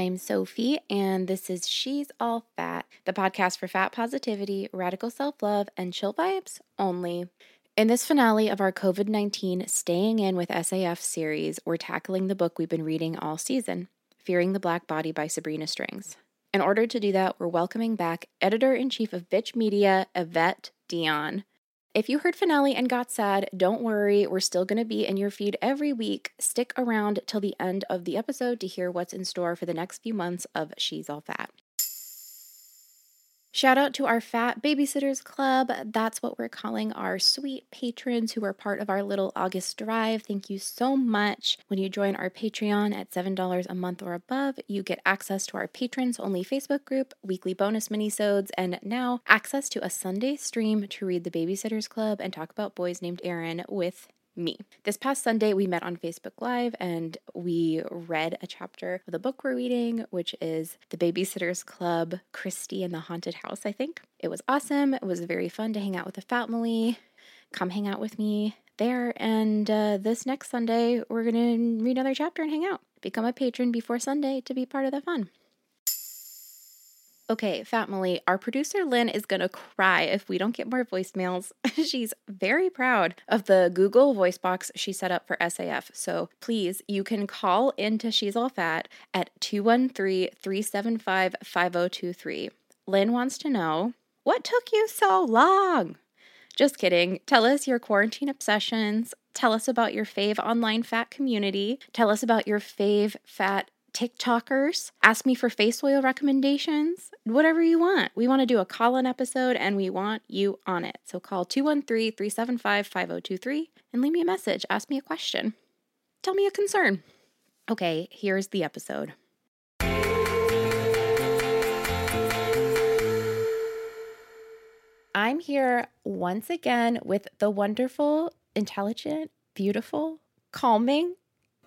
I'm Sophie, and this is She's All Fat, the podcast for fat positivity, radical self love, and chill vibes only. In this finale of our COVID 19 Staying In with SAF series, we're tackling the book we've been reading all season Fearing the Black Body by Sabrina Strings. In order to do that, we're welcoming back editor in chief of Bitch Media, Evette Dionne. If you heard finale and got sad, don't worry, we're still going to be in your feed every week. Stick around till the end of the episode to hear what's in store for the next few months of She's All Fat. Shout out to our Fat Babysitters Club. That's what we're calling our sweet patrons who are part of our little August drive. Thank you so much. When you join our Patreon at $7 a month or above, you get access to our patrons only Facebook group, weekly bonus minisodes, and now access to a Sunday stream to read the Babysitters Club and talk about boys named Aaron with me. This past Sunday, we met on Facebook Live and we read a chapter of the book we're reading, which is The Babysitter's Club Christie in the Haunted House, I think. It was awesome. It was very fun to hang out with the family. Come hang out with me there. And uh, this next Sunday, we're going to read another chapter and hang out. Become a patron before Sunday to be part of the fun. Okay, fat family, our producer Lynn is going to cry if we don't get more voicemails. She's very proud of the Google voice box she set up for SAF. So please, you can call into She's All Fat at 213 375 5023. Lynn wants to know what took you so long? Just kidding. Tell us your quarantine obsessions. Tell us about your fave online fat community. Tell us about your fave fat TikTokers. Ask me for face oil recommendations. Whatever you want. We want to do a call in episode and we want you on it. So call 213 375 5023 and leave me a message. Ask me a question. Tell me a concern. Okay, here's the episode. I'm here once again with the wonderful, intelligent, beautiful, calming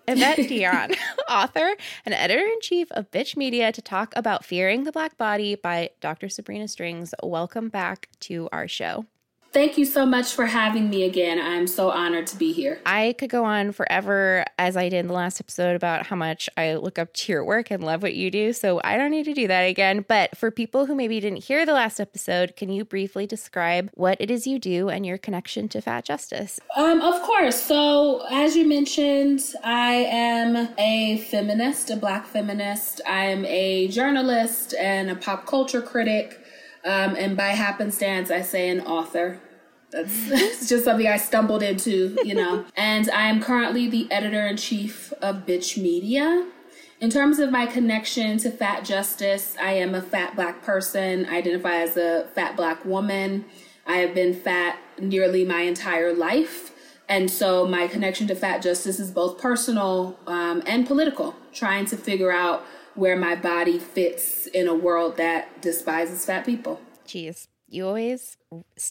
Evette Dionne, author and editor in chief of Bitch Media, to talk about Fearing the Black Body by Dr. Sabrina Strings. Welcome back to our show. Thank you so much for having me again. I'm so honored to be here. I could go on forever, as I did in the last episode, about how much I look up to your work and love what you do. So I don't need to do that again. But for people who maybe didn't hear the last episode, can you briefly describe what it is you do and your connection to fat justice? Um, of course. So, as you mentioned, I am a feminist, a black feminist. I am a journalist and a pop culture critic. Um, and by happenstance, I say an author. That's it's just something I stumbled into, you know. and I am currently the editor in chief of Bitch Media. In terms of my connection to fat justice, I am a fat black person. I identify as a fat black woman. I have been fat nearly my entire life. And so my connection to fat justice is both personal um, and political, trying to figure out where my body fits in a world that despises fat people. Jeez, you always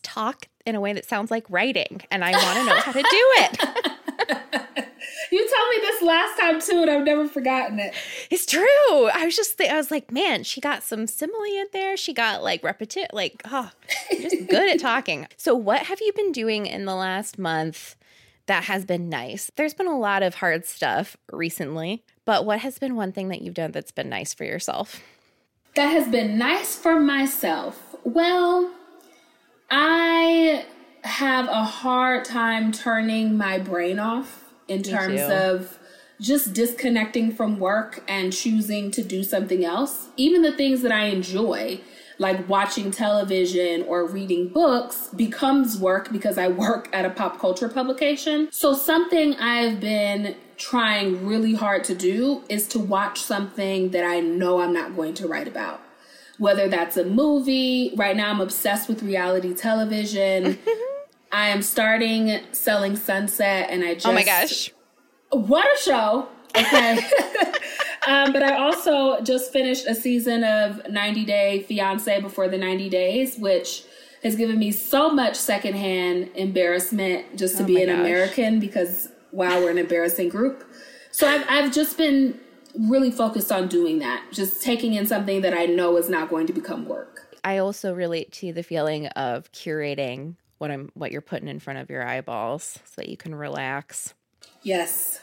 talk in a way that sounds like writing, and I want to know how to do it. You told me this last time too, and I've never forgotten it. It's true. I was just, th- I was like, man, she got some simile in there. She got like repetitive, like, oh, just good at talking. So, what have you been doing in the last month that has been nice? There's been a lot of hard stuff recently, but what has been one thing that you've done that's been nice for yourself? That has been nice for myself. Well, I have a hard time turning my brain off in terms of just disconnecting from work and choosing to do something else. Even the things that I enjoy, like watching television or reading books, becomes work because I work at a pop culture publication. So, something I've been trying really hard to do is to watch something that I know I'm not going to write about. Whether that's a movie, right now I'm obsessed with reality television. I am starting Selling Sunset and I just oh my gosh. what a show. Okay. um, but I also just finished a season of 90 Day Fiance before the 90 days, which has given me so much secondhand embarrassment just to Oh be an gosh. American because wow, we're an embarrassing group. So I've, I've just been really focused on doing that, just taking in something that I know is not going to become work. I also relate to the feeling of curating what I'm what you're putting in front of your eyeballs so that you can relax. Yes.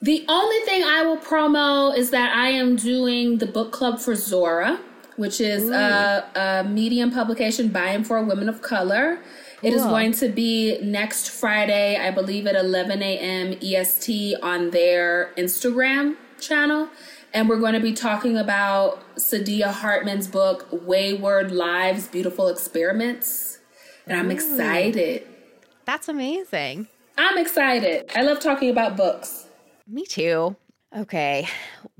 The only thing I will promo is that I am doing the book club for Zora, which is a, a medium publication by and for women of color. It is going to be next Friday, I believe at 11 a.m. EST on their Instagram channel. And we're going to be talking about Saidiya Hartman's book, Wayward Lives Beautiful Experiments. And I'm excited. That's amazing. I'm excited. I love talking about books. Me too. Okay,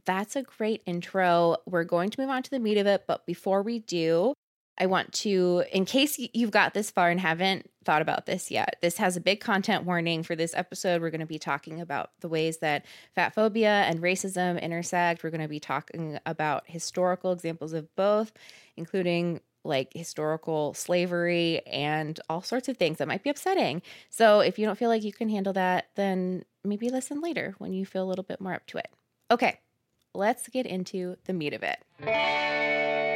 that's a great intro. We're going to move on to the meat of it, but before we do, I want to, in case you've got this far and haven't thought about this yet, this has a big content warning for this episode. We're going to be talking about the ways that fat phobia and racism intersect. We're going to be talking about historical examples of both, including like historical slavery and all sorts of things that might be upsetting. So if you don't feel like you can handle that, then maybe listen later when you feel a little bit more up to it. Okay, let's get into the meat of it.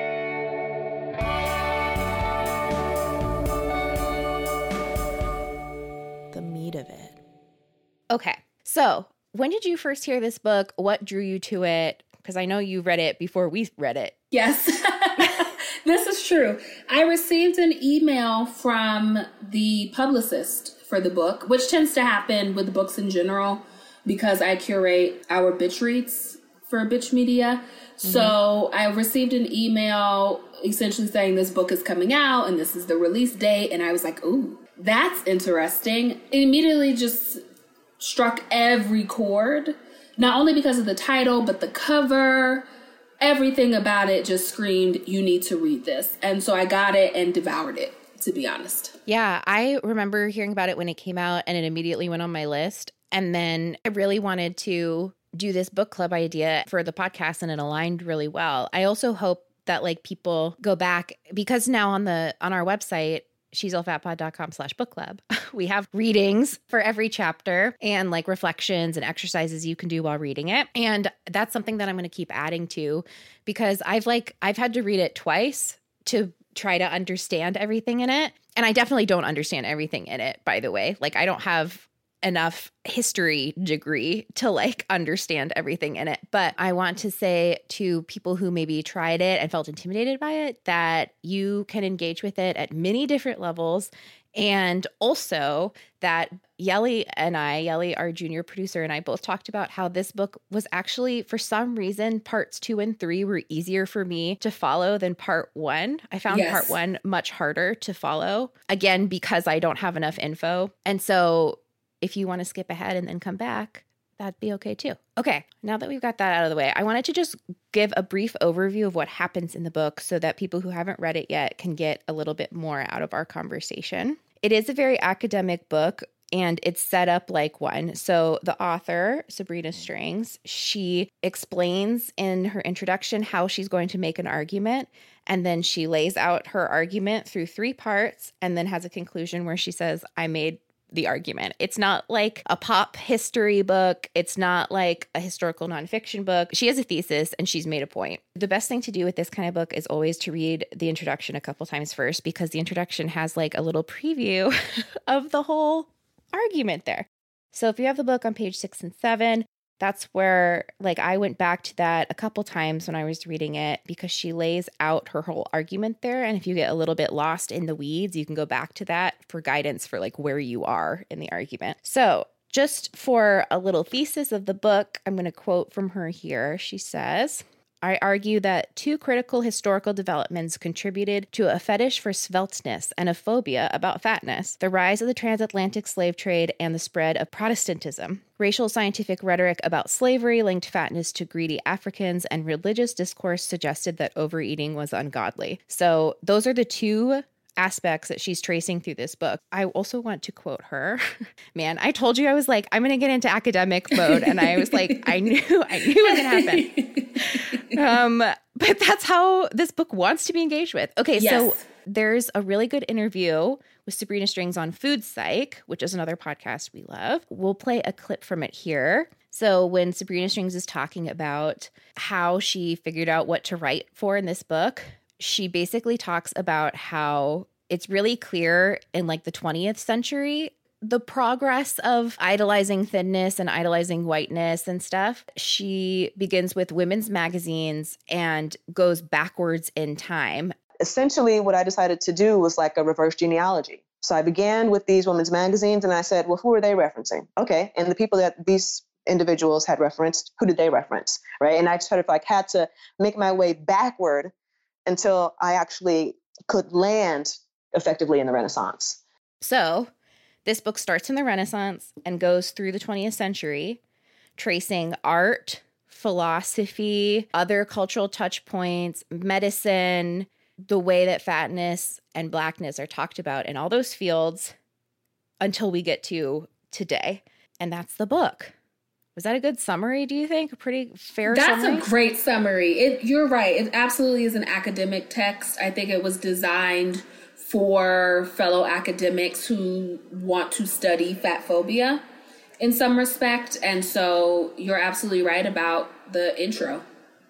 The meat of it. Okay, so when did you first hear this book? What drew you to it? Because I know you read it before we read it. Yes, this is true. I received an email from the publicist for the book, which tends to happen with books in general because I curate our bitch reads for bitch media. Mm-hmm. So I received an email essentially saying this book is coming out and this is the release date. And I was like, ooh, that's interesting. It immediately just struck every chord, not only because of the title, but the cover. Everything about it just screamed, you need to read this. And so I got it and devoured it, to be honest. Yeah, I remember hearing about it when it came out and it immediately went on my list. And then I really wanted to do this book club idea for the podcast and it aligned really well. I also hope that like people go back because now on the on our website she's com slash book club. We have readings for every chapter and like reflections and exercises you can do while reading it. And that's something that I'm going to keep adding to because I've like, I've had to read it twice to try to understand everything in it. And I definitely don't understand everything in it, by the way. Like, I don't have enough history degree to like understand everything in it. But I want to say to people who maybe tried it and felt intimidated by it that you can engage with it at many different levels. And also that Yelly and I, Yelly, our junior producer, and I both talked about how this book was actually, for some reason, parts two and three were easier for me to follow than part one. I found Yes. part one much harder to follow, again, because I don't have enough info. And so if you want to skip ahead and then come back, that'd be okay too. Okay, now that we've got that out of the way, I wanted to just give a brief overview of what happens in the book so that people who haven't read it yet can get a little bit more out of our conversation. It is a very academic book and it's set up like one. So the author, Sabrina Strings, she explains in her introduction how she's going to make an argument and then she lays out her argument through three parts and then has a conclusion where she says, I made the argument. It's not like a pop history book. It's not like a historical nonfiction book. She has a thesis and she's made a point. The best thing to do with this kind of book is always to read the introduction a couple times first because the introduction has like a little preview of the whole argument there. So if you have the book on page six and seven, that's where like I went back to that a couple times when I was reading it because she lays out her whole argument there. And if you get a little bit lost in the weeds, you can go back to that for guidance for like where you are in the argument. So Just for a little thesis of the book, I'm going to quote from her here. She says, I argue that two critical historical developments contributed to a fetish for svelteness and a phobia about fatness the rise of the transatlantic slave trade and the spread of Protestantism. Racial scientific rhetoric about slavery linked fatness to greedy Africans, and religious discourse suggested that overeating was ungodly. So, those are the two aspects that she's tracing through this book. I also want to quote her. Man, I told you I was like, I'm going to get into academic mode. And I was like, I knew, I knew it was going to happen. um, but that's how this book wants to be engaged with. Okay, Yes. so there's a really good interview with Sabrina Strings on Food Psych, which is another podcast we love. We'll play a clip from it here. So, when Sabrina Strings is talking about how she figured out what to write for in this book, she basically talks about how it's really clear in like the 20th century the progress of idolizing thinness and idolizing whiteness and stuff. She begins with women's magazines and goes backwards in time. essentially what I decided to do was like a reverse genealogy. So I began with these women's magazines and I said, well, who are they referencing? Okay. And the people that these individuals had referenced, who did they reference? Right. And I sort of like had to make my way backward until I actually could land effectively in the Renaissance. So, this book starts in the Renaissance and goes through the 20th century, tracing art, philosophy, other cultural touch points, medicine, the way that fatness and blackness are talked about in all those fields until we get to today. And that's the book. Was that a good summary, do you think? A pretty fair That's summary? a great summary. It, you're right. It absolutely is an academic text. I think it was designed for fellow academics who want to study fat phobia in some respect. And so you're absolutely right about the intro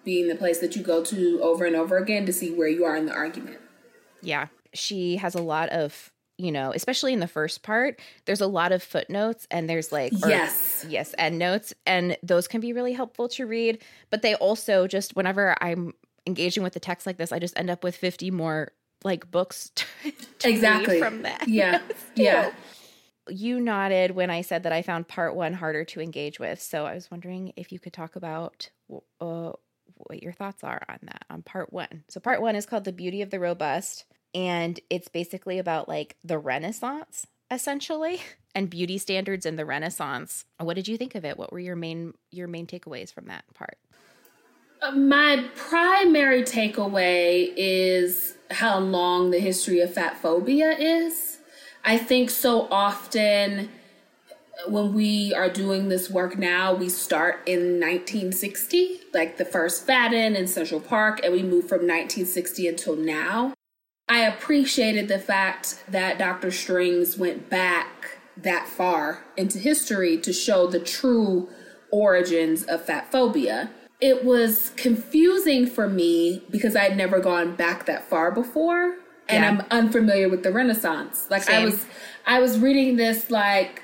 being the place that you go to over and over again to see where you are in the argument. Yeah. She has a lot of, you know, especially in the first part, there's a lot of footnotes and there's like, Yes. yes, and notes. And those can be really helpful to read. But they also just, whenever I'm engaging with the text like this, I just end up with 50 more like books to, to Exactly. from that. Yeah. yeah. You nodded when I said that I found part one harder to engage with. So I was wondering if you could talk about uh, what your thoughts are on that, on part one. So, part one is called The Beauty of the Robust, and it's basically about like the Renaissance, essentially, and beauty standards in the Renaissance. What did you think of it? What were your main your main takeaways from that part? Uh, My primary takeaway is how long the history of fat phobia is. I think so often when we are doing this work now, we start in 1960, like the first Fat-In in Central Park, and we move from 1960 until now. I appreciated the fact that Dr. Strings went back that far into history to show the true origins of fat phobia. It was confusing for me because I had never gone back that far before and Yeah. I'm unfamiliar with the Renaissance. Like I was I was reading this like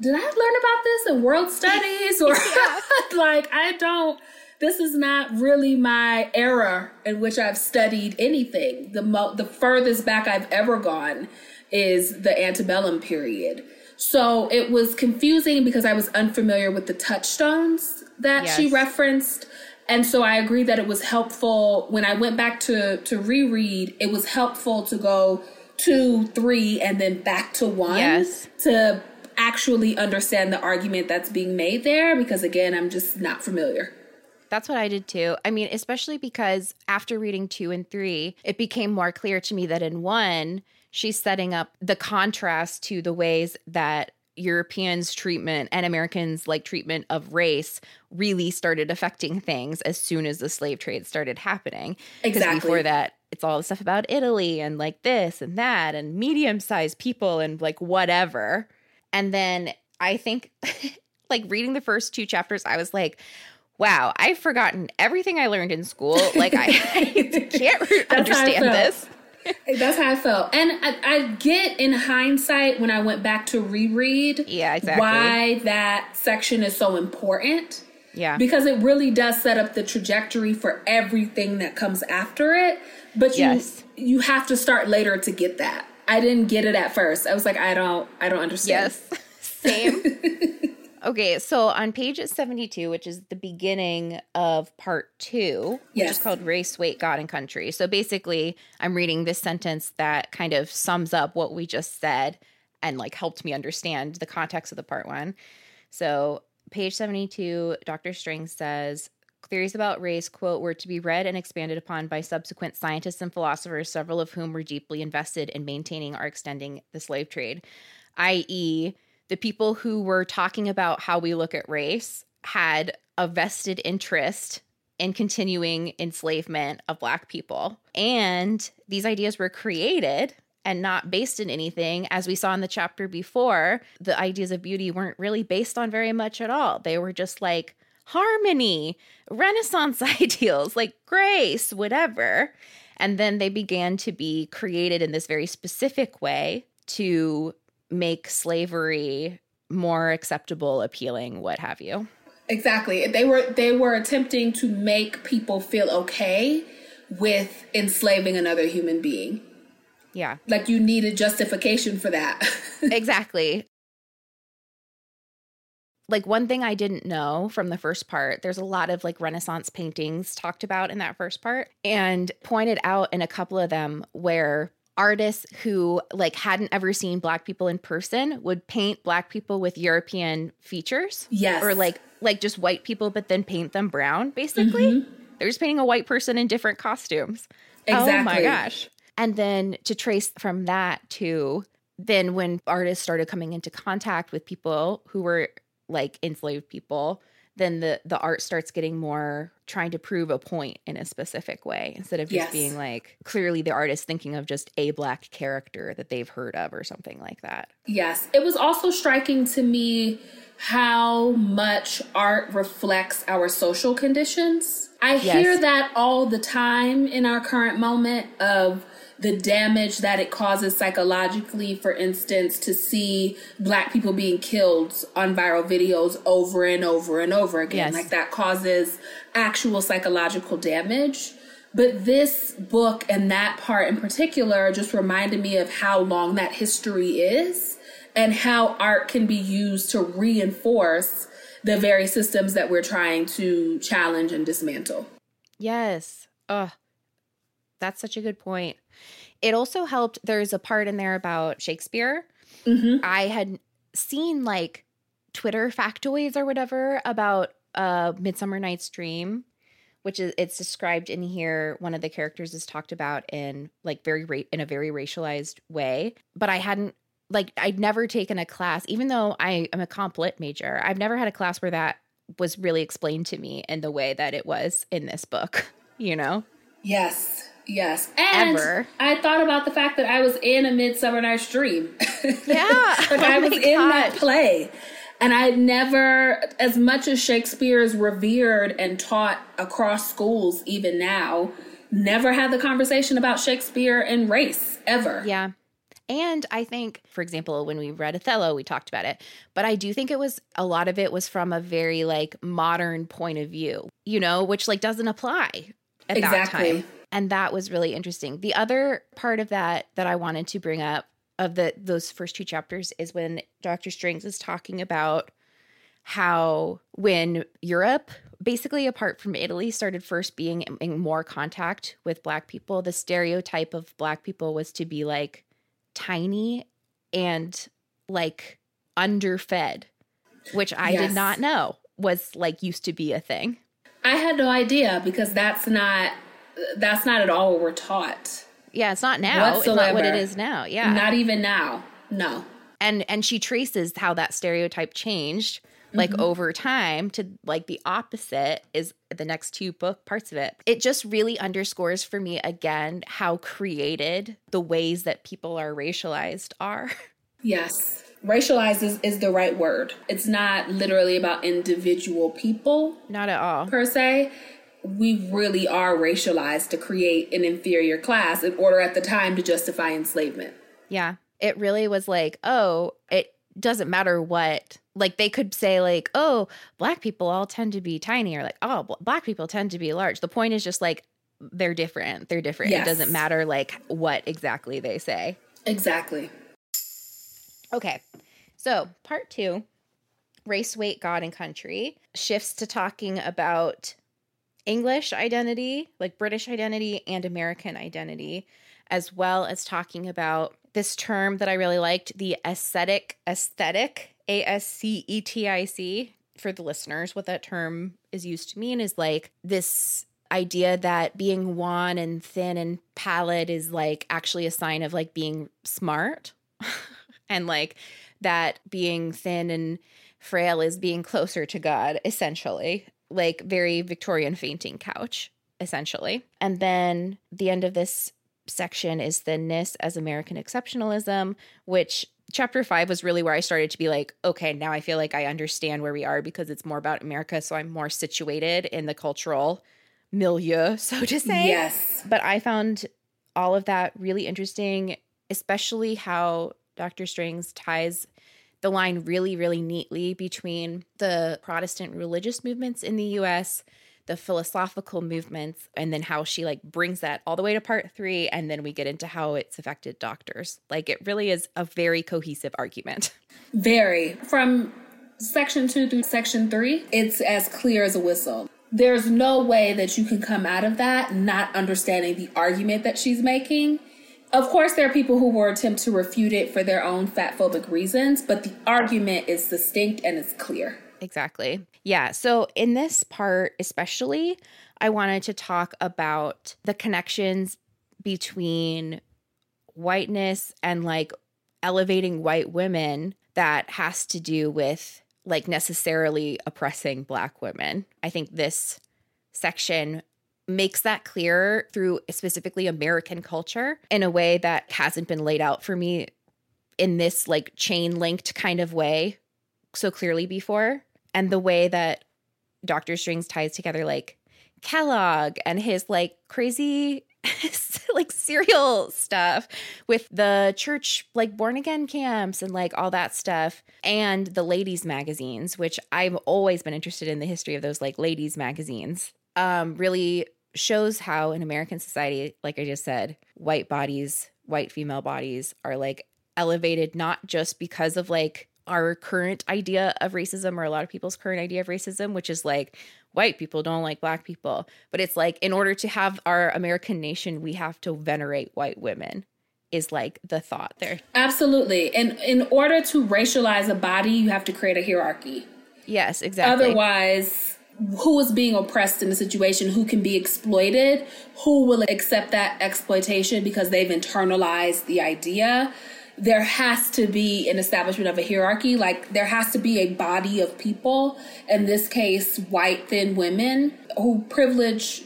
did I learn about this in world studies or like I don't this is not really my era in which I've studied anything. The mo- the furthest back I've ever gone is the antebellum period. So it was confusing because I was unfamiliar with the touchstones that she referenced. And so I agree that it was helpful when I went back to to reread, it was helpful to go two, three, and then back to one Yes. to actually understand the argument that's being made there because again, I'm just not familiar. That's what I did too. I mean, especially because after reading two and three, it became more clear to me that in one, she's setting up the contrast to the ways that Europeans' treatment and Americans' like treatment of race really started affecting things as soon as the slave trade started happening. Exactly. Before that, it's all the stuff about Italy and like this and that and medium sized people and like whatever. And then I think, like reading the first two chapters, I was like, wow, I've forgotten everything I learned in school. Like, I, I can't understand this. That's how I felt. And I, I get in hindsight when I went back to reread Yeah, exactly. why that section is so important. Yeah. Because it really does set up the trajectory for everything that comes after it. But you Yes. you have to start later to get that. I didn't get it at first. I was like, I don't I don't understand. yes. Same. Okay, so on page 72, which is the beginning of part two, which is called Race, Weight, God, and Country. So basically, I'm reading this sentence that kind of sums up what we just said and like helped me understand the context of the part one. So, page 72, Dr. String says, Theories about race, quote, were to be read and expanded upon by subsequent scientists and philosophers, several of whom were deeply invested in maintaining or extending the slave trade, i.e., the people who were talking about how we look at race had a vested interest in continuing enslavement of Black people. And these ideas were created and not based in anything. As we saw in the chapter before, the ideas of beauty weren't really based on very much at all. They were just like harmony, Renaissance ideals, like grace, whatever. And then they began to be created in this very specific way to make slavery more acceptable, appealing, what have you. Exactly. They were they were attempting to make people feel okay with enslaving another human being. Yeah, Like you needed justification for that. exactly. Like one thing I didn't know from the first part, there's a lot of like Renaissance paintings talked about in that first part and pointed out in a couple of them where artists who like hadn't ever seen black people in person would paint black people with European features. Yes. Or like like just white people but then paint them brown basically. Mm-hmm. They're just painting a white person in different costumes. Oh my gosh. And then to trace from that to then when artists started coming into contact with people who were like enslaved people, then the the art starts getting more trying to prove a point in a specific way instead of just Yes. being like clearly the artist thinking of just a black character that they've heard of or something like that. Yes. It was also striking to me how much art reflects our social conditions. I hear that all the time in our current moment of the damage that it causes psychologically, for instance, to see black people being killed on viral videos over and over and over again. Yes. Like that causes actual psychological damage. But this book and that part in particular just reminded me of how long that history is and how art can be used to reinforce the very systems that we're trying to challenge and dismantle. Yes. Oh, that's such a good point. It also helped. There's a part in there about Shakespeare. I had seen like Twitter factoids or whatever about uh, Midsummer Night's Dream, which is it's described in here. One of the characters is talked about in like very ra- in a very racialized way, but I hadn't like I'd never taken a class, even though I am a comp lit major. I've never had a class where that was really explained to me in the way that it was in this book. You know. Yes, yes. And Ever. I thought about the fact that I was in a Midsummer Night's Dream. Yeah. like I Oh was my in that play. And I never, as much as Shakespeare is revered and taught across schools, even now, never had the conversation about Shakespeare and race ever. Yeah. And I think, for example, when we read Othello, we talked about it, but I do think it was a lot of it was from a very like modern point of view, you know, which like doesn't apply at that Exactly. time. And that was really interesting. The other part of that that I wanted to bring up of the those first two chapters is when Dr. Strings is talking about how when Europe, basically apart from Italy, started first being in- more contact with Black people, the stereotype of Black people was to be like tiny and like underfed, which I Yes. did not know was like used to be a thing. I had no idea because that's not that's not at all what we're taught. Yeah, it's not now. It's not what it is now. Yeah. Not even now. No. and and she traces how that stereotype changed like Mm-hmm. over time to like the opposite is the next two book parts of it it just really underscores for me again how created the ways that people are racialized are Yes. Racialized is, is the right word. It's not literally about individual people not at all per se. We really are racialized to create an inferior class in order at the time to justify enslavement. yeah it really was like oh it doesn't matter what like they could say like oh black people all tend to be tiny or like oh black people tend to be large the point is just like they're different they're different Yes. it doesn't matter like what exactly they say Exactly. Okay. So, part two race, weight, God, and country, shifts to talking about English identity, like British identity, and American identity, as well as talking about this term that I really liked, the ascetic, ascetic, A S C E T I C. For the listeners, what that term is used to mean is like this idea that being wan and thin and pallid is like actually a sign of like being smart and like that being thin and frail is being closer to God, essentially, like very Victorian fainting couch, essentially. And then the end of this section is thinness as American exceptionalism, which chapter five was really where I started to be like, okay, now I feel like I understand where we are because it's more about America. So I'm more situated in the cultural milieu, so to say. Yes. But I found all of that really interesting, especially how Dr. Strings ties the line really, really neatly between the Protestant religious movements in the US, the philosophical movements, and then how she like brings that all the way to part three. And then we get into how it's affected doctors. Like it really is a very cohesive argument. Very. From section two through section three, it's as clear as a whistle. There's no way that you can come out of that not understanding the argument that she's making. Of course, there are people who will attempt to refute it for their own fat phobic reasons, but the argument is distinct and it's clear. Exactly. Yeah. So, in this part, especially, I wanted to talk about the connections between whiteness and like elevating white women that has to do with like necessarily oppressing black women. I think this section makes that clear through specifically American culture in a way that hasn't been laid out for me in this like chain linked kind of way so clearly before. And the way that Dr. Strings ties together like Kellogg and his like crazy like cereal stuff with the church like born again camps and like all that stuff and the ladies magazines which I've always been interested in the history of those like ladies magazines um really shows how in American society like I just said white bodies white female bodies are like elevated not just because of like our current idea of racism or a lot of people's current idea of racism which is like white people don't like black people but it's like in order to have our american nation we have to venerate white women is like the thought there Absolutely. And in order to racialize a body, you have to create a hierarchy. yes exactly Otherwise, who is being oppressed in the situation, who can be exploited, who will accept that exploitation because they've internalized the idea. There has to be an establishment of a hierarchy. Like, there has to be a body of people, in this case, white, thin women, who privilege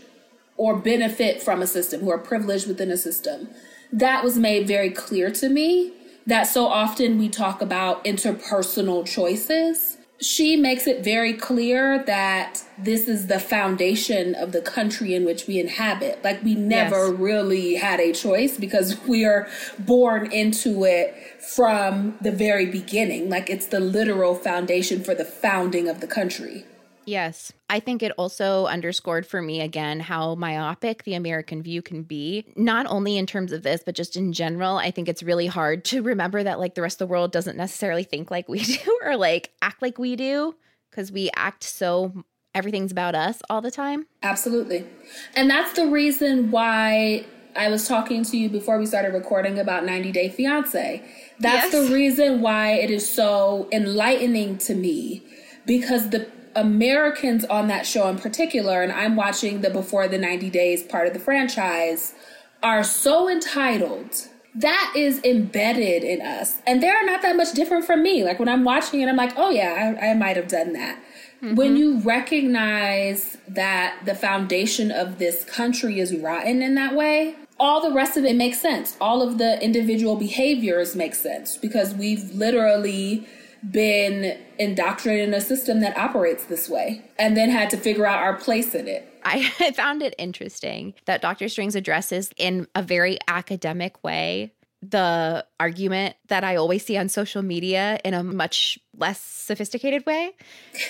or benefit from a system, who are privileged within a system. That was made very clear to me that so often we talk about interpersonal choices. She makes it very clear that this is the foundation of the country in which we inhabit. Like, we never Yes. really had a choice because we are born into it from the very beginning. Like, it's the literal foundation for the founding of the country. Yes. I think it also underscored for me again how myopic the American view can be, not only in terms of this, but just in general. I think it's really hard to remember that like the rest of the world doesn't necessarily think like we do or like act like we do because we act so everything's about us all the time. Absolutely. And that's the reason why I was talking to you before we started recording about 90 Day Fiance. That's Yes. the reason why it is so enlightening to me because the Americans on that show in particular, and I'm watching the Before the 90 Days part of the franchise, are so entitled. That is embedded in us. And they're not that much different from me. Like when I'm watching it, I'm like, oh yeah, I, I might have done that. Mm-hmm. When you recognize that the foundation of this country is rotten in that way, all the rest of it makes sense. All of the individual behaviors make sense because we've literally been indoctrinated in a system that operates this way and then had to figure out our place in it. I, found it interesting that Dr. Strings addresses in a very academic way the argument that I always see on social media in a much less sophisticated way.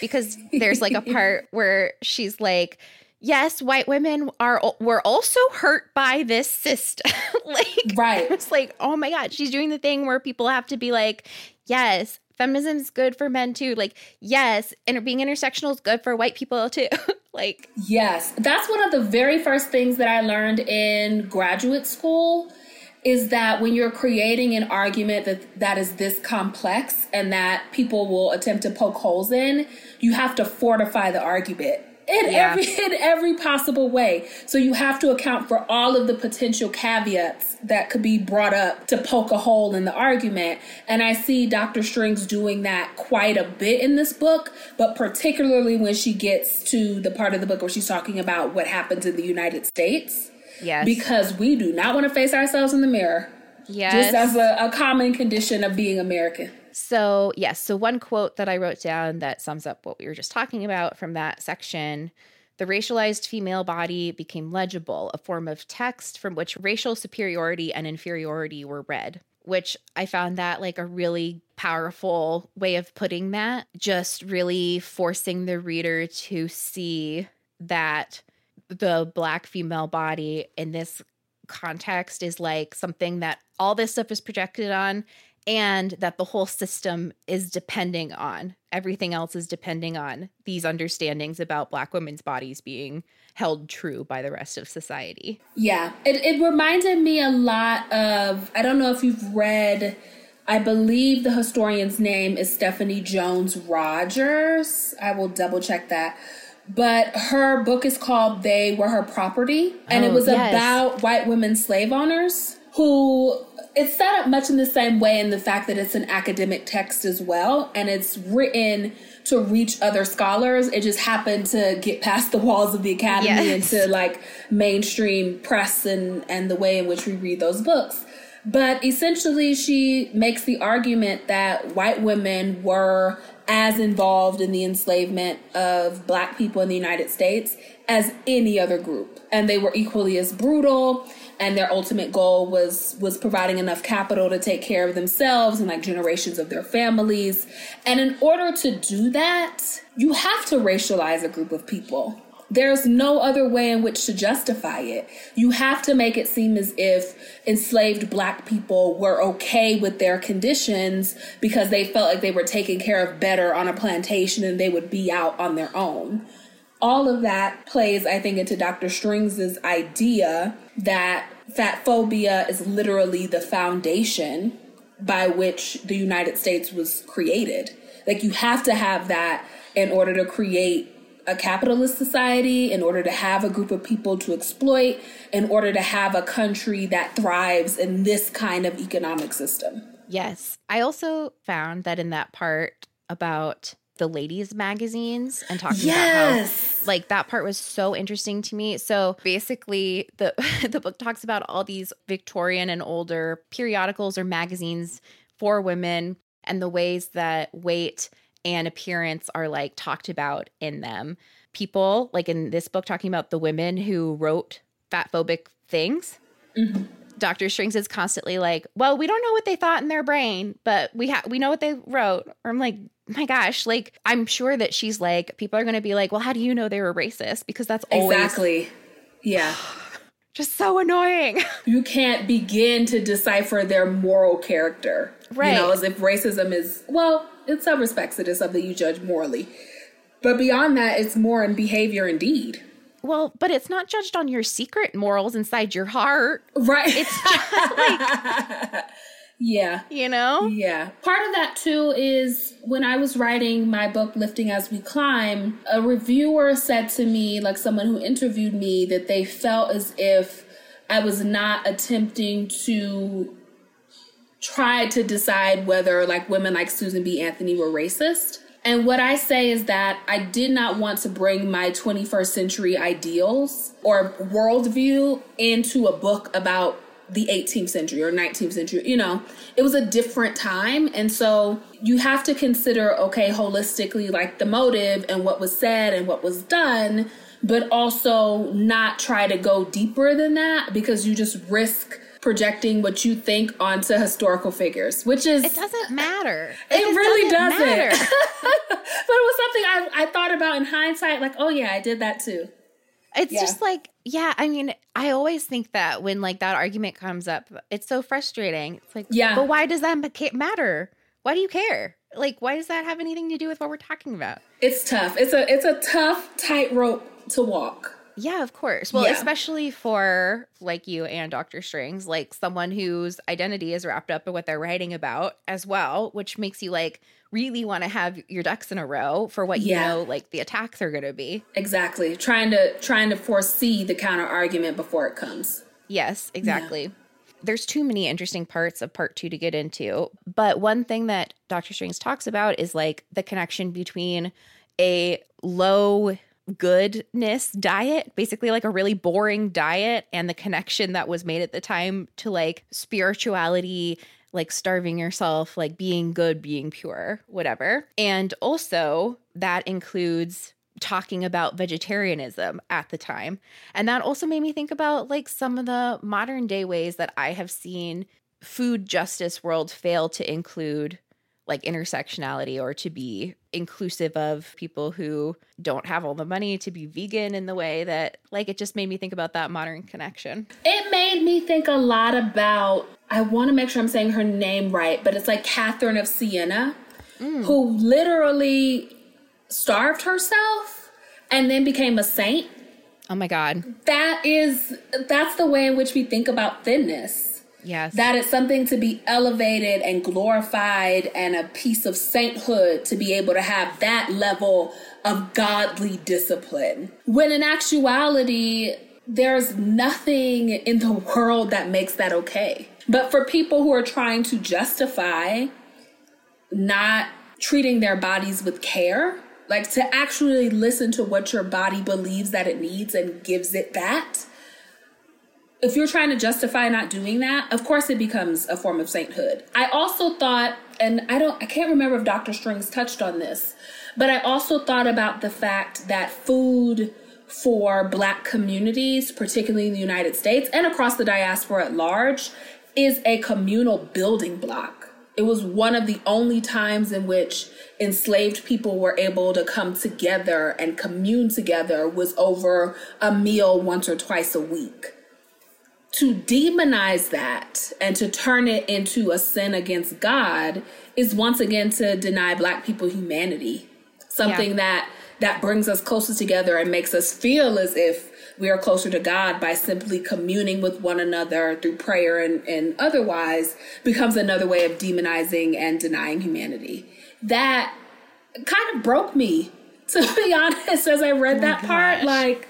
Because there's like a part where she's like, Yes, white women are were also hurt by this system. like Right. it's like, oh my God, she's doing the thing where people have to be like, Yes, feminism is good for men too. Like, yes, and being intersectional is good for white people too. like, Yes, that's one of the very first things that I learned in graduate school is that when you're creating an argument that that is this complex and that people will attempt to poke holes in, you have to fortify the argument in Yeah. every in every possible way. So you have to account for all of the potential caveats that could be brought up to poke a hole in the argument. And I see Dr. Strings doing that quite a bit in this book, but particularly when she gets to the part of the book where she's talking about what happens in the United States. yes. Because we do not want to face ourselves in the mirror. yes. Just as a, a common condition of being American. So, yes. So, one quote that I wrote down that sums up what we were just talking about from that section the racialized female body became legible, a form of text from which racial superiority and inferiority were read. Which I found that like a really powerful way of putting that, just really forcing the reader to see that the black female body in this context is like something that all this stuff is projected on and that the whole system is depending on everything else is depending on these understandings about black women's bodies being held true by the rest of society Yeah, it, it reminded me a lot of. I don't know if you've read. I believe the historian's name is Stephanie Jones Rogers. I will double check that. But her book is called They Were Her Property. And it Oh, was yes. about white women slave owners who it's set up much in the same way in the fact that it's an academic text as well. And it's written to reach other scholars. It just happened to get past the walls of the academy Yes. into like mainstream press and and the way in which we read those books. But essentially she makes the argument that white women were as involved in the enslavement of black people in the United States as any other group and they were equally as brutal and their ultimate goal was was providing enough capital to take care of themselves and like generations of their families and in order to do that you have to racialize a group of people there's no other way in which to justify it. You have to make it seem as if enslaved black people were okay with their conditions because they felt like they were taken care of better on a plantation and they would be out on their own. All of that plays, I think, into Dr. Strings's idea that fat phobia is literally the foundation by which the United States was created. Like you have to have that in order to create a capitalist society, in order to have a group of people to exploit, in order to have a country that thrives in this kind of economic system. yes i also found that in that part about the ladies magazines and talking about how like that part was so interesting to me so basically the the book talks about all these victorian and older periodicals or magazines for women and the ways that weight and appearance are like talked about in them people like in this book talking about the women who wrote fat phobic things mm-hmm. Dr. Strings is constantly like, "Well, we don't know what they thought in their brain, but we ha- we know what they wrote." Or I'm like, "My gosh!" Like, I'm sure that she's like, people are going to be like, "Well, how do you know they were racist?" Because that's always Exactly. Yeah. just so annoying. You can't begin to decipher their moral character. Right. You know, as if racism is, well, in some respects, it is something you judge morally. But beyond that, it's more in behavior indeed. well, but it's not judged on your secret morals inside your heart. Right. It's just like, yeah. you know? Yeah. Part of that too is when I was writing my book, Lifting as We Climb, a reviewer said to me, like someone who interviewed me, that they felt as if I was not attempting to try to decide whether like women like Susan B. Anthony were racist. And what I say is that I did not want to bring my 21st century ideals or worldview into a book about the 18th century or 19th century. You know, it was a different time. And so you have to consider, okay, holistically, like the motive and what was said and what was done, but also not try to go deeper than that because you just risk projecting what you think onto historical figures, which is It doesn't matter. it just really doesn't. matter. but it was something I, I thought about in hindsight, like, oh yeah, I did that too. It's Yeah. just like, yeah, I mean, I always think that when like that argument comes up, it's so frustrating. It's like, Yeah. but why does that matter? why do you care? Like, why does that have anything to do with what we're talking about? It's tough. It's a it's a tough tightrope to walk. Yeah, of course. Well, Yeah. especially for like you and Dr. Strings, like someone whose identity is wrapped up in what they're writing about as well, which makes you like really want to have your ducks in a row for what you know like the attacks are going to be. Exactly. Trying to trying to foresee the counter argument before it comes. Yes, exactly. There's too many interesting parts of part two to get into. But one thing that Dr. Strings talks about is like the connection between a low goodness diet, basically like a really boring diet, and the connection that was made at the time to like spirituality, like starving yourself, like being good, being pure, whatever. And also, that includes talking about vegetarianism at the time. And that also made me think about like some of the modern day ways that I have seen food justice world fail to include like intersectionality or to be inclusive of people who don't have all the money to be vegan in the way that like it just made me think about that modern connection. It made me think a lot about I want to make sure I'm saying her name right, but it's like Catherine of Siena, mm. who literally starved herself and then became a saint. Oh my god. That is that's the way in which we think about thinness. Yes. That it's something to be elevated and glorified and a piece of sainthood to be able to have that level of godly discipline. When in actuality, there's nothing in the world that makes that okay. But for people who are trying to justify not treating their bodies with care, like to actually listen to what your body believes that it needs and gives it that, if you're trying to justify not doing that, of course it becomes a form of sainthood. I also thought, and I don't, I can't remember if Dr. Strings touched on this, but I also thought about the fact that food for Black communities, particularly in the United States and across the diaspora at large, is a communal building block. It was one of the only times in which enslaved people were able to come together and commune together was over a meal once or twice a week to demonize that and to turn it into a sin against God is once again to deny black people humanity. Something Yeah. that that brings us closer together and makes us feel as if we are closer to God by simply communing with one another through prayer and, and otherwise becomes another way of demonizing and denying humanity. That kind of broke me, to be honest, as I read oh that part. Like,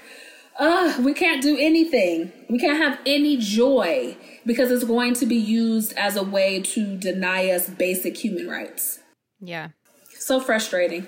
uh, we can't do anything. We can't have any joy because it's going to be used as a way to deny us basic human rights. yeah. So frustrating.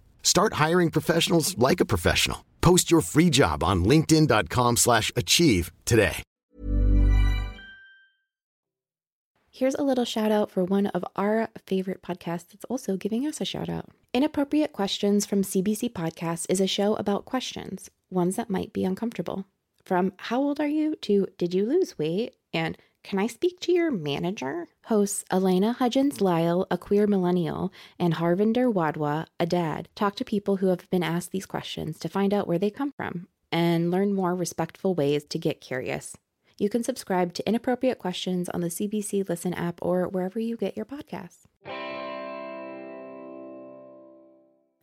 Start hiring professionals like a professional. Post your free job on linkedin.com/achieve slash achieve today. Here's a little shout out for one of our favorite podcasts that's also giving us a shout out. Inappropriate Questions from CBC Podcast is a show about questions, ones that might be uncomfortable. From how old are you to did you lose weight and can I speak to your manager? Hosts Elena Hudgens Lyle, a queer millennial, and Harvinder Wadhwa, a dad, talk to people who have been asked these questions to find out where they come from and learn more respectful ways to get curious. You can subscribe to Inappropriate Questions on the CBC Listen app or wherever you get your podcasts.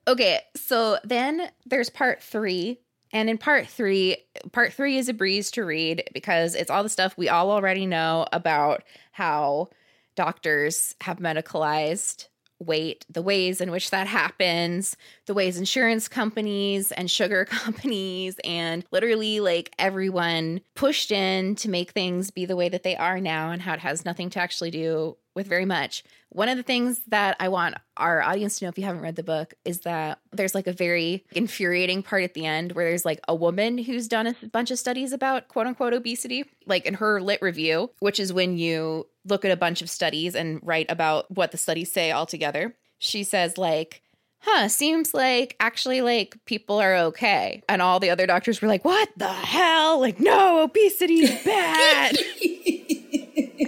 Okay, so then there's part three And in part three, part three is a breeze to read because it's all the stuff we all already know about how doctors have medicalized weight, the ways in which that happens, the ways insurance companies and sugar companies and literally like everyone pushed in to make things be the way that they are now and how it has nothing to actually do with very much. One of the things that I want our audience to know if you haven't read the book is that there's like a very infuriating part at the end where there's like a woman who's done a bunch of studies about quote unquote obesity, like in her lit review, which is when you look at a bunch of studies and write about what the studies say altogether. She says, like, huh, seems like actually like people are okay. And all the other doctors were like, what the hell? Like, no, obesity is bad.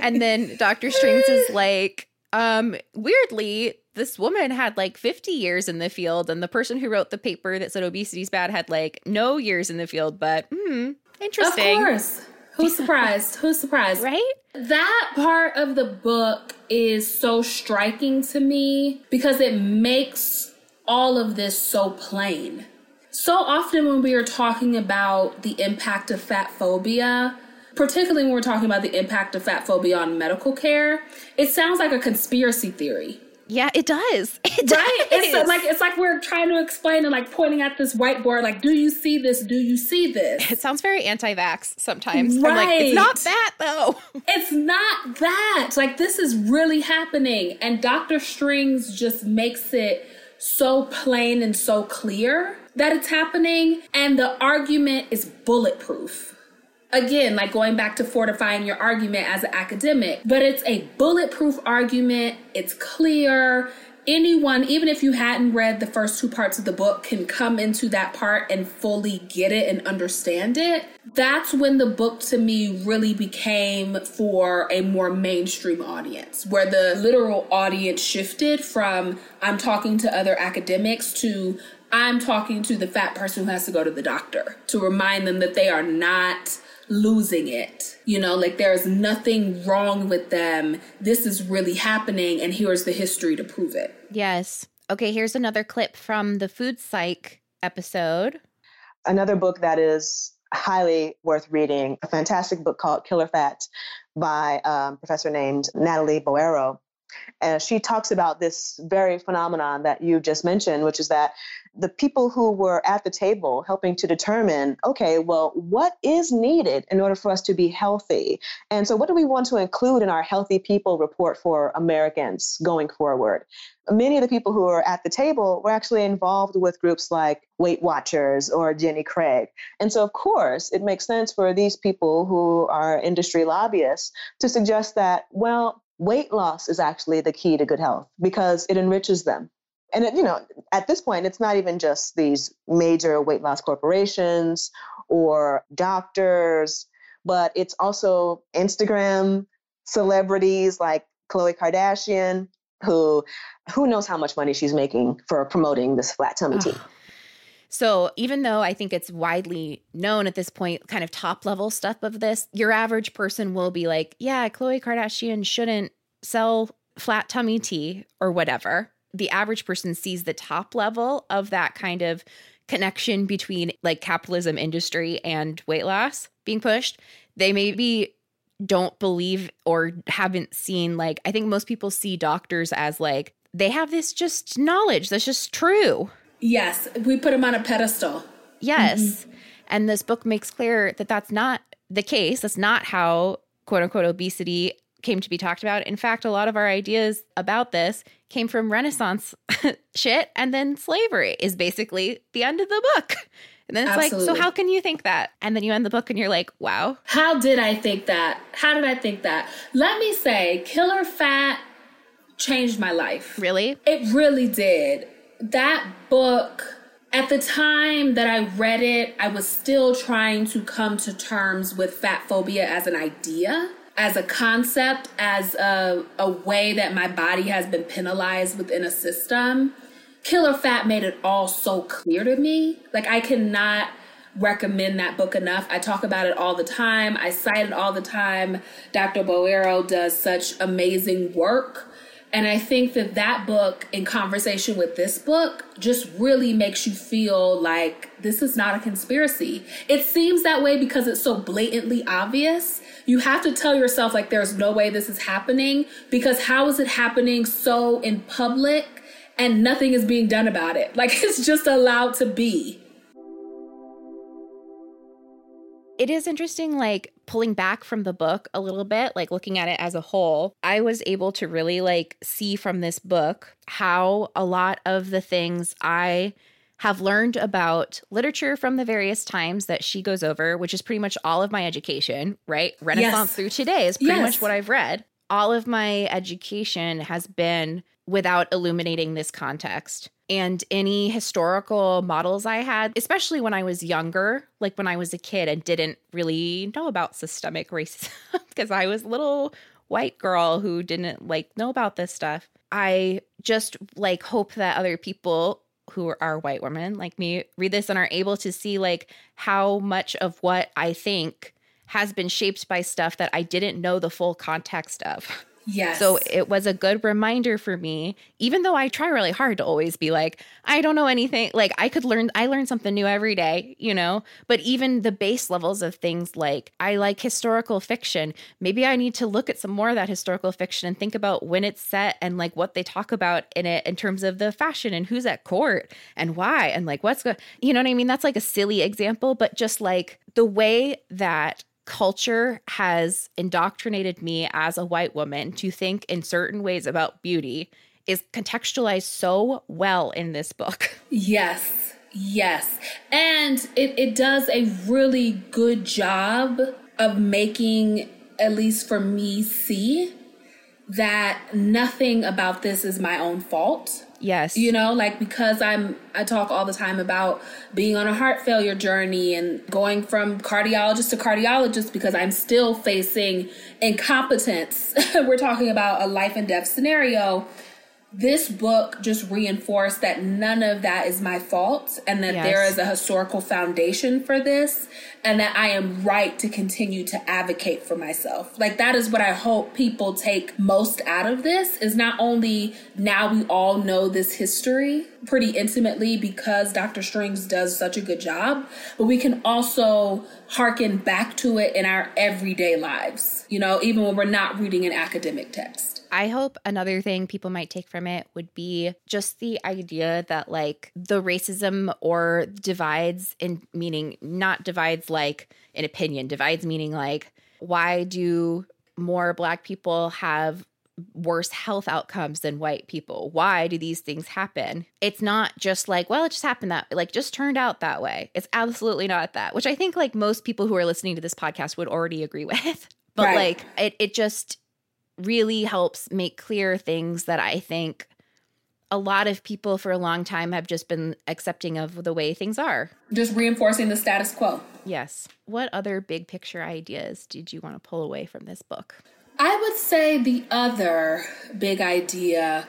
and then Dr. Strings is like, um, weirdly, this woman had like 50 years in the field, and the person who wrote the paper that said obesity is bad had like no years in the field, but hmm, interesting. Of course. Who's surprised? Who's surprised? Right? That part of the book is so striking to me because it makes all of this so plain. So often when we are talking about the impact of fat phobia, particularly when we're talking about the impact of fat phobia on medical care, it sounds like a conspiracy theory. Yeah, it does. It right? does. It's like it's like we're trying to explain and like pointing at this whiteboard, like, do you see this? Do you see this? It sounds very anti-vax sometimes. I'm Right. like, it's not that though. It's not that. Like this is really happening. And Dr. Strings just makes it so plain and so clear that it's happening. And the argument is bulletproof. Again, like going back to fortifying your argument as an academic, but it's a bulletproof argument. It's clear. Anyone, even if you hadn't read the first two parts of the book, can come into that part and fully get it and understand it. That's when the book to me really became for a more mainstream audience, where the literal audience shifted from I'm talking to other academics to I'm talking to the fat person who has to go to the doctor to remind them that they are not losing it. You know, like there's nothing wrong with them. This is really happening, and here's the history to prove it. Yes. Okay, here's another clip from the food psych episode. Another book that is highly worth reading, a fantastic book called Killer Fat by um, a professor named Natalie Boero. And she talks about this very phenomenon that you just mentioned, which is that the people who were at the table helping to determine, okay, well, what is needed in order for us to be healthy? And so, what do we want to include in our Healthy People report for Americans going forward? Many of the people who were at the table were actually involved with groups like Weight Watchers or Jenny Craig. And so, of course, it makes sense for these people who are industry lobbyists to suggest that, well, weight loss is actually the key to good health because it enriches them. And it, you know, at this point, it's not even just these major weight loss corporations or doctors, but it's also Instagram celebrities like Khloe Kardashian, who who knows how much money she's making for promoting this flat tummy tea. So, even though I think it's widely known at this point, kind of top level stuff of this, your average person will be like, yeah, Khloe Kardashian shouldn't sell flat tummy tea or whatever. The average person sees the top level of that kind of connection between like capitalism industry and weight loss being pushed. They maybe don't believe or haven't seen like I think most people see doctors as like they have this just knowledge that's just true. Yes, we put him on a pedestal. Yes. Mm-hmm. And this book makes clear that that's not the case. That's not how quote unquote obesity came to be talked about. In fact, a lot of our ideas about this came from Renaissance shit, and then slavery is basically the end of the book. And then it's like, so how can you think that? And then you end the book and you're like, wow. How did I think that? How did I think that? Let me say, Killer Fat changed my life. Really? It really did. That book, at the time that I read it, I was still trying to come to terms with fat phobia as an idea, as a concept, as a, a way that my body has been penalized within a system. Killer Fat made it all so clear to me. Like, I cannot recommend that book enough. I talk about it all the time, I cite it all the time. Dr. Boero does such amazing work And I think that that book, in conversation with this book, just really makes you feel like this is not a conspiracy. It seems that way because it's so blatantly obvious. You have to tell yourself, like, there's no way this is happening because how is it happening so in public and nothing is being done about it? Like, it's just allowed to be. It is interesting like pulling back from the book a little bit like looking at it as a whole i was able to really like see from this book how a lot of the things i have learned about literature from the various times that she goes over which is pretty much all of my education right renaissance Yes. through today is pretty Yes. much what i've read all of my education has been without illuminating this context. And any historical models I had, especially when I was younger, like when I was a kid and didn't really know about systemic racism, because I was a little white girl who didn't like know about this stuff. I just like hope that other people who are white women like me read this and are able to see like how much of what I think has been shaped by stuff that I didn't know the full context of. Yes. So it was a good reminder for me, even though I try really hard to always be like, I don't know anything. Like I could learn, I learn something new every day, you know? But even the base levels of things like I like historical fiction. Maybe I need to look at some more of that historical fiction and think about when it's set and like what they talk about in it in terms of the fashion and who's at court and why and like what's going, you know what I mean? That's like a silly example, but just like the way that culture has indoctrinated me as a white woman to think in certain ways about beauty is contextualized so well in this book. Yes, yes. And it, it does a really good job of making, at least for me, see that nothing about this is my own fault. Yes. You know, like because I'm I talk all the time about being on a heart failure journey and going from cardiologist to cardiologist because I'm still facing incompetence. We're talking about a life and death scenario. This book just reinforced that none of that is my fault and that Yes. there is a historical foundation for this and that I am right to continue to advocate for myself. Like that is what I hope people take most out of this is not only now we all know this history pretty intimately because Dr. Strings does such a good job, but we can also hearken back to it in our everyday lives, you know, even when we're not reading an academic text. I hope another thing people might take from it would be just the idea that like the racism or divides in meaning not divides like an opinion, divides meaning like why do more black people have worse health outcomes than white people? Why do these things happen? It's not just like, well, it just happened that like just turned out that way. It's absolutely not that, which I think like most people who are listening to this podcast would already agree with. But Right. like it it just really helps make clear things that I think a lot of people for a long time have just been accepting of the way things are. Just reinforcing the status quo. Yes. What other big picture ideas did you want to pull away from this book? I would say the other big idea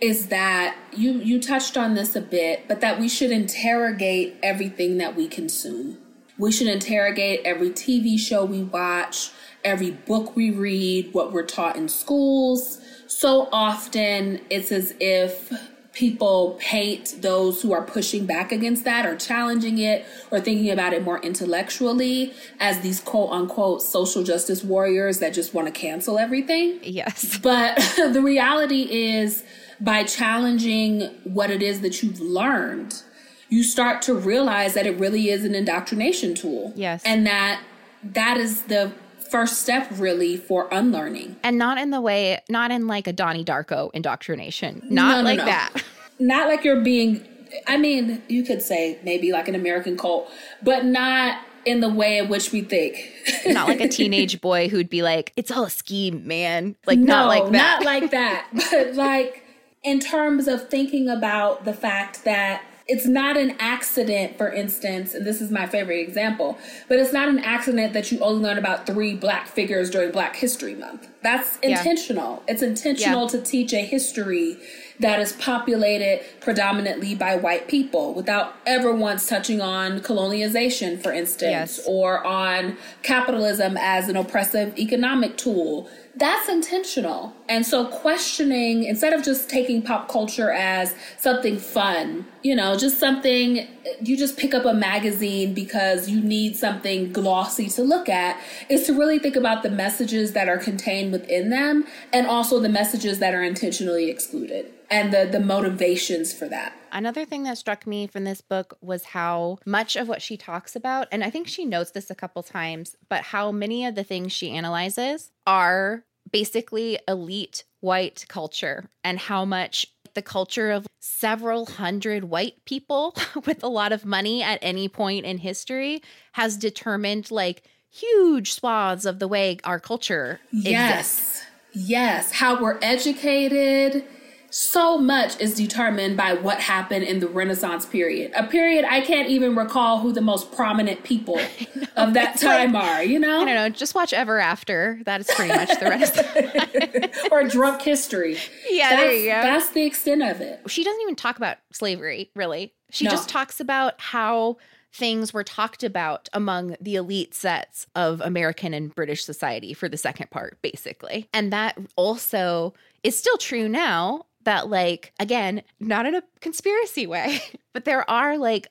is that you you touched on this a bit, but that we should interrogate everything that we consume. We should interrogate every TV show we watch, every book we read, what we're taught in schools. So often it's as if people paint those who are pushing back against that or challenging it or thinking about it more intellectually as these quote unquote social justice warriors that just want to cancel everything. Yes. But the reality is, by challenging what it is that you've learned, you start to realize that it really is an indoctrination tool. Yes. And that that is the first step, really, for unlearning. And not in the way, not in like a Donnie Darko indoctrination. Not No, no, like no. that. Not like you're being, I mean, you could say maybe like an American cult, but not in the way in which we think. Not like a teenage boy who'd be like, it's all a scheme, man. Like, no, not like that. Not like that. But like in terms of thinking about the fact that it's not an accident, for instance, and this is my favorite example, but it's not an accident that you only learn about three black figures during Black History Month. That's Yeah. intentional. It's intentional Yeah. to teach a history that is populated predominantly by white people without ever once touching on colonization, for instance, Yes. or on capitalism as an oppressive economic tool. That's intentional. And so questioning, instead of just taking pop culture as something fun, you know, just something you just pick up a magazine because you need something glossy to look at, is to really think about the messages that are contained within them and also the messages that are intentionally excluded and the, the motivations for that. Another thing that struck me from this book was how much of what she talks about, and I think she notes this a couple times, but how many of the things she analyzes are basically elite white culture and how much the culture of several hundred white people with a lot of money at any point in history has determined like huge swaths of the way our culture Yes. exists. Yes. How we're educated. So much is determined by what happened in the Renaissance period. A period I can't even recall who the most prominent people of that time are, you know? I don't know, just watch Ever After. That is pretty much the rest. or drunk history. Yeah, that's, there you go. That's the extent of it. she doesn't even talk about slavery, really. She No. just talks about how things were talked about among the elite sets of American and British society for the second part, basically. And that also is still true now that, like, again, not in a conspiracy way, but there are like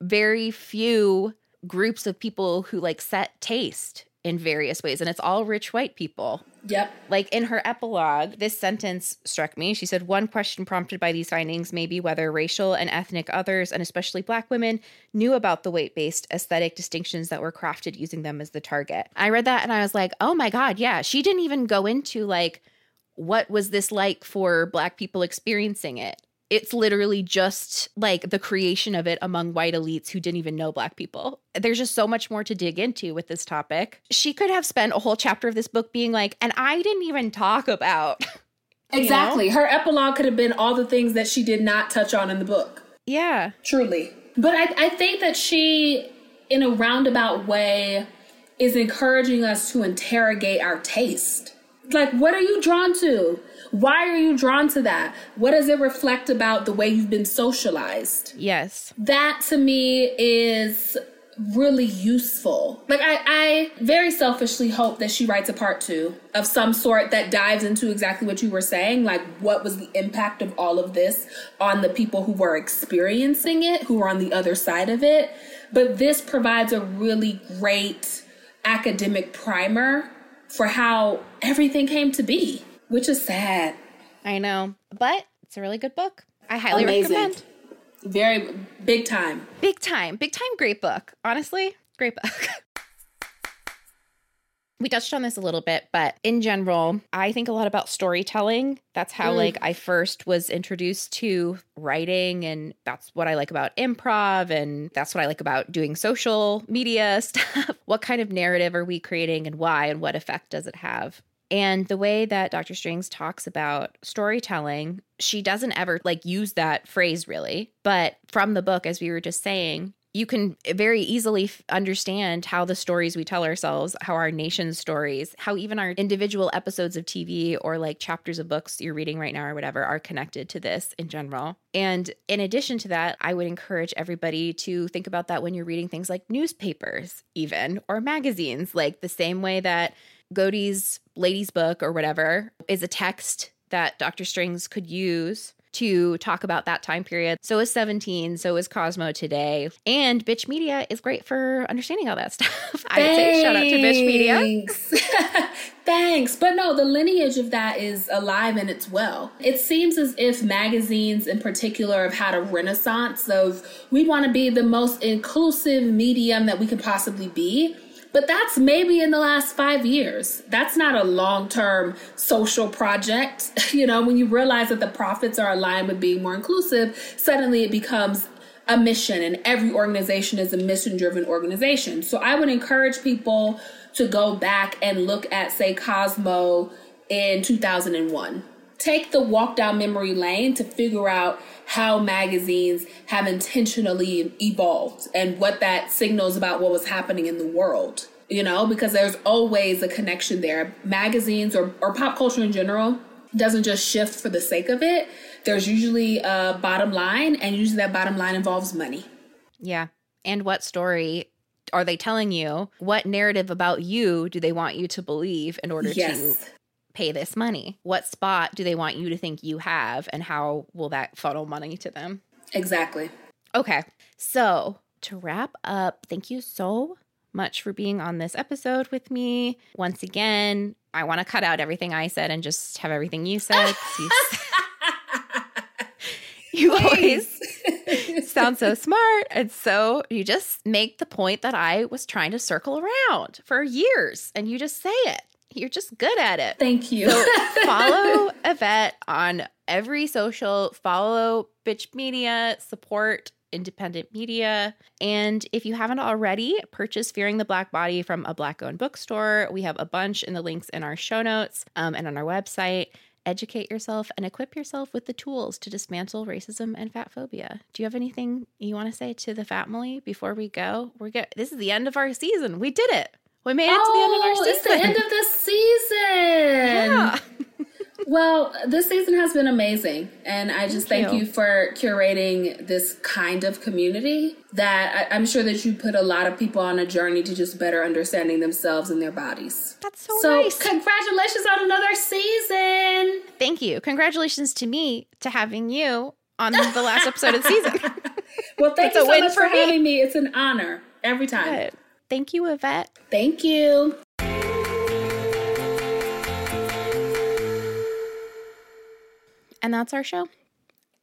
very few groups of people who like set taste in various ways. And it's all rich white people. Yep. Like in her epilogue, this sentence struck me. She said, One question prompted by these findings may be whether racial and ethnic others, and especially Black women, knew about the weight based aesthetic distinctions that were crafted using them as the target. I read that and I was like, Oh my God, yeah. She didn't even go into like, what was this like for Black people experiencing it? It's literally just like the creation of it among white elites who didn't even know Black people. There's just so much more to dig into with this topic. She could have spent a whole chapter of this book being like, and I didn't even talk about. Exactly. Her epilogue could have been all the things that she did not touch on in the book. Yeah. Truly. But I, I think that she, in a roundabout way, is encouraging us to interrogate our taste. Like, what are you drawn to? Why are you drawn to that? What does it reflect about the way you've been socialized? Yes. That to me is really useful. Like I, I very selfishly hope that she writes a part two of some sort that dives into exactly what you were saying. Like what was the impact of all of this on the people who were experiencing it, who were on the other side of it. But this provides a really great academic primer for how everything came to be, which is sad. I know. But it's a really good book. I highly Amazing. recommend. Very big time. Big time. Big time great book. Honestly, great book. we touched on this a little bit, but in general, I think a lot about storytelling. That's how Mm. like I first was introduced to writing and that's what I like about improv and that's what I like about doing social media stuff. what kind of narrative are we creating and why and what effect does it have? And the way that Dr. Strings talks about storytelling, she doesn't ever like use that phrase really. But from the book, as we were just saying, you can very easily f- understand how the stories we tell ourselves, how our nation's stories, how even our individual episodes of TV or like chapters of books you're reading right now or whatever are connected to this in general. And in addition to that, I would encourage everybody to think about that when you're reading things like newspapers, even or magazines, like the same way that Godey's Lady's Book or whatever is a text that Dr. Strings could use to talk about that time period. So is 17, so is Cosmo today. And Bitch Media is great for understanding all that stuff. I would say shout out to Bitch Media. Thanks. Thanks. But no, the lineage of that is alive and it's well. It seems as if magazines in particular have had a renaissance of we want to be the most inclusive medium that we could possibly be. But that's maybe in the last five years. That's not a long term social project. You know, when you realize that the profits are aligned with being more inclusive, suddenly it becomes a mission, and every organization is a mission driven organization. So I would encourage people to go back and look at, say, Cosmo in 2001. Take the walk down memory lane to figure out how magazines have intentionally evolved and what that signals about what was happening in the world. You know, because there's always a connection there. Magazines or, or pop culture in general doesn't just shift for the sake of it. There's usually a bottom line, and usually that bottom line involves money. Yeah. And what story are they telling you? What narrative about you do they want you to believe in order Yes. to pay this money? What spot do they want you to think you have, and how will that funnel money to them? Exactly. Okay. So, to wrap up, thank you so much for being on this episode with me. Once again, I want to cut out everything I said and just have everything you said. You, you always sound so smart. And so you just make the point that I was trying to circle around for years, and you just say it. You're just good at it. Thank you. So follow Evette on every social, follow Bitch Media, support independent media. And if you haven't already, purchase Fearing the Black Body from a Black owned bookstore. We have a bunch in the links in our show notes um, and on our website. Educate yourself and equip yourself with the tools to dismantle racism and fat phobia. Do you have anything you want to say to the family before we go? We're good. This is the end of our season. We did it. We made it to the end of our Oh, season. it's the end of the season. Yeah. Well, this season has been amazing. And I just Thank thank, you. you. for curating this kind of community that I, I'm sure that you put a lot of people on a journey to just better understanding themselves and their bodies. That's so, nice. So, nice. congratulations on another season. Thank you. Congratulations to me to having you on the last episode of the season. Well, thank It's you so much for for me. having me. It's an honor every time. Good. Thank you, Evette. Thank you. And that's our show.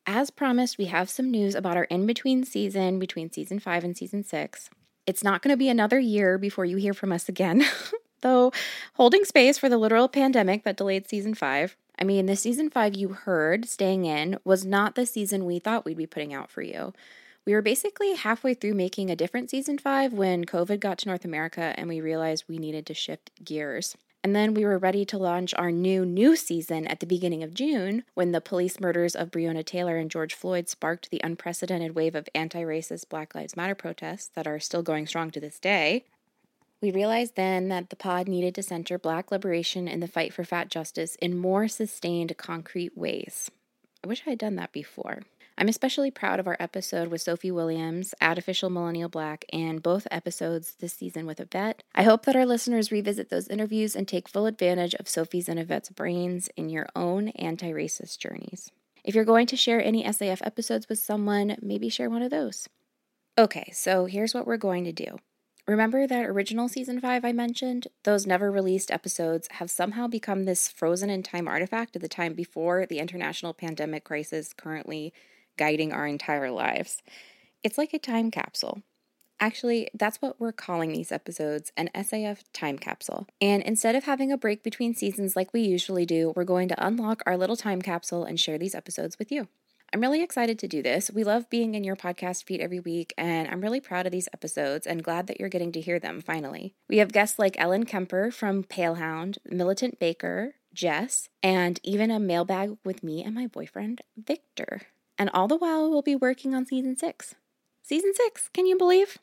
As promised, we have some news about our in between season between season five and season six. It's not going to be another year before you hear from us again, though, holding space for the literal pandemic that delayed season five. I mean, the season five you heard staying in was not the season we thought we'd be putting out for you. We were basically halfway through making a different season five when COVID got to North America and we realized we needed to shift gears. And then we were ready to launch our new, new season at the beginning of June when the police murders of Breonna Taylor and George Floyd sparked the unprecedented wave of anti racist Black Lives Matter protests that are still going strong to this day. We realized then that the pod needed to center Black liberation in the fight for fat justice in more sustained, concrete ways. I wish I had done that before. I'm especially proud of our episode with Sophie Williams, Artificial Millennial Black, and both episodes this season with Evette. I hope that our listeners revisit those interviews and take full advantage of Sophie's and Evette's brains in your own anti racist journeys. If you're going to share any SAF episodes with someone, maybe share one of those. Okay, so here's what we're going to do. Remember that original season 5 I mentioned? Those never released episodes have somehow become this frozen in time artifact of the time before the international pandemic crisis currently guiding our entire lives. It's like a time capsule. Actually, that's what we're calling these episodes an SAF time capsule. And instead of having a break between seasons like we usually do, we're going to unlock our little time capsule and share these episodes with you. I'm really excited to do this. We love being in your podcast feed every week, and I'm really proud of these episodes and glad that you're getting to hear them finally. We have guests like Ellen Kempner from Palehound, Militant Baker, Jess, and even a mailbag with me and my boyfriend, Victor. And all the while, we'll be working on season six. Season six, can you believe?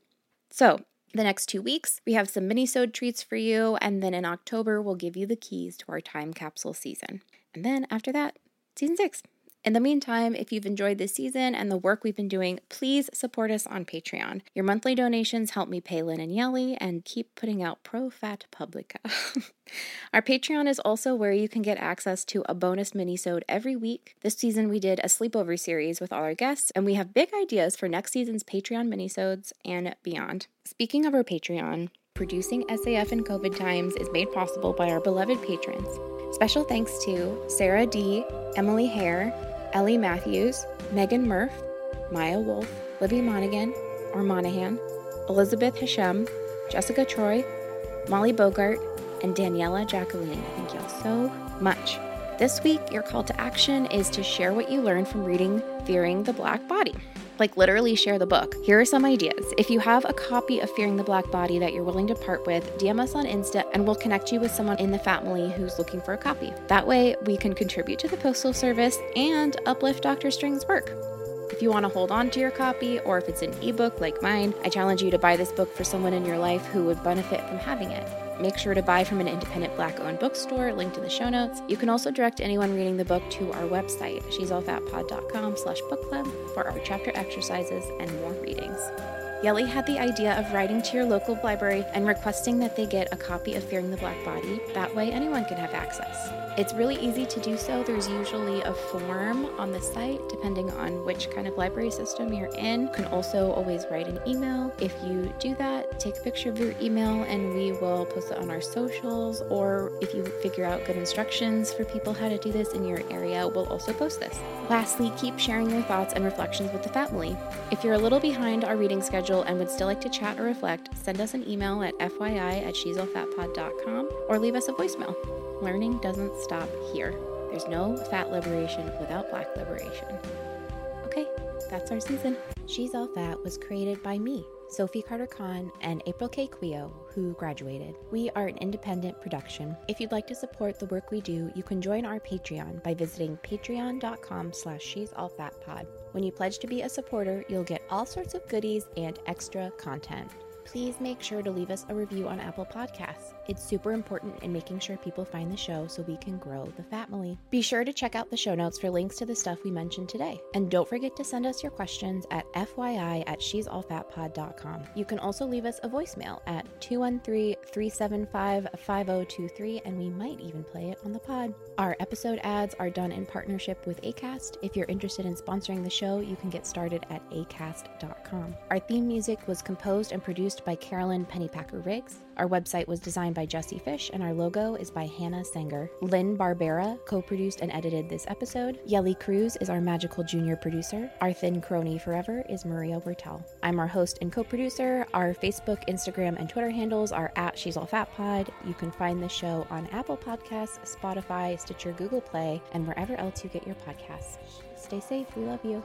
So, the next two weeks, we have some mini-sode treats for you, and then in October, we'll give you the keys to our time capsule season. And then after that, season six. In the meantime, if you've enjoyed this season and the work we've been doing, please support us on Patreon. Your monthly donations help me pay Lynn and Yelly and keep putting out Pro Fat Publica. Our Patreon is also where you can get access to a bonus mini-sode every week. This season we did a sleepover series with all our guests, and we have big ideas for next season's Patreon mini-sodes and beyond. Speaking of our Patreon, producing SAF in COVID times is made possible by our beloved patrons. Special thanks to Sarah D, Emily Hare, Ellie Matthews, Megan Murph, Maya Wolf, Libby Monaghan, or Monahan, Elizabeth Hashem, Jessica Troy, Molly Bogart, and Daniela Jacqueline. Thank y'all so much. This week, your call to action is to share what you learned from reading Fearing the Black Body. Like, literally share the book. Here are some ideas. If you have a copy of Fearing the Black Body that you're willing to part with, DM us on Insta and we'll connect you with someone in the family who's looking for a copy. That way, we can contribute to the Postal Service and uplift Dr. String's work. If you want to hold on to your copy, or if it's an ebook like mine, I challenge you to buy this book for someone in your life who would benefit from having it. Make sure to buy from an independent black owned bookstore, linked in the show notes. You can also direct anyone reading the book to our website, she'sallfatpod.com slash book club for our chapter exercises and more readings. Yelly had the idea of writing to your local library and requesting that they get a copy of Fearing the Black Body. That way, anyone can have access. It's really easy to do so. There's usually a form on the site, depending on which kind of library system you're in. You can also always write an email. If you do that, take a picture of your email and we will post it on our socials. Or if you figure out good instructions for people how to do this in your area, we'll also post this. Lastly, keep sharing your thoughts and reflections with the family. If you're a little behind our reading schedule and would still like to chat or reflect, send us an email at fyi at she'sallfatpod.com or leave us a voicemail. Learning doesn't stop here. There's no fat liberation without black liberation. Okay, that's our season. She's All Fat was created by me, Sophie Carter Kahn, and April K. Quioh, who graduated. We are an independent production. If you'd like to support the work we do, you can join our Patreon by visiting patreon.com slash she's all fat pod. When you pledge to be a supporter, you'll get all sorts of goodies and extra content. Please make sure to leave us a review on Apple Podcasts. It's super important in making sure people find the show so we can grow the family. Be sure to check out the show notes for links to the stuff we mentioned today. And don't forget to send us your questions at FYI at she'sallfatpod.com. You can also leave us a voicemail at 213 375 5023, and we might even play it on the pod. Our episode ads are done in partnership with ACAST. If you're interested in sponsoring the show, you can get started at acast.com. Our theme music was composed and produced by Carolyn Pennypacker Riggs. Our website was designed by Jesse Fish, and our logo is by Hannah Sanger. Lynn Barbera co produced and edited this episode. Yelly Cruz is our magical junior producer. Our thin crony forever is Maria Bertel. I'm our host and co producer. Our Facebook, Instagram, and Twitter handles are at She's All Fat Pod. You can find the show on Apple Podcasts, Spotify, Stitcher, Google Play, and wherever else you get your podcasts. Stay safe. We love you.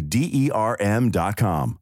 D E R M.com.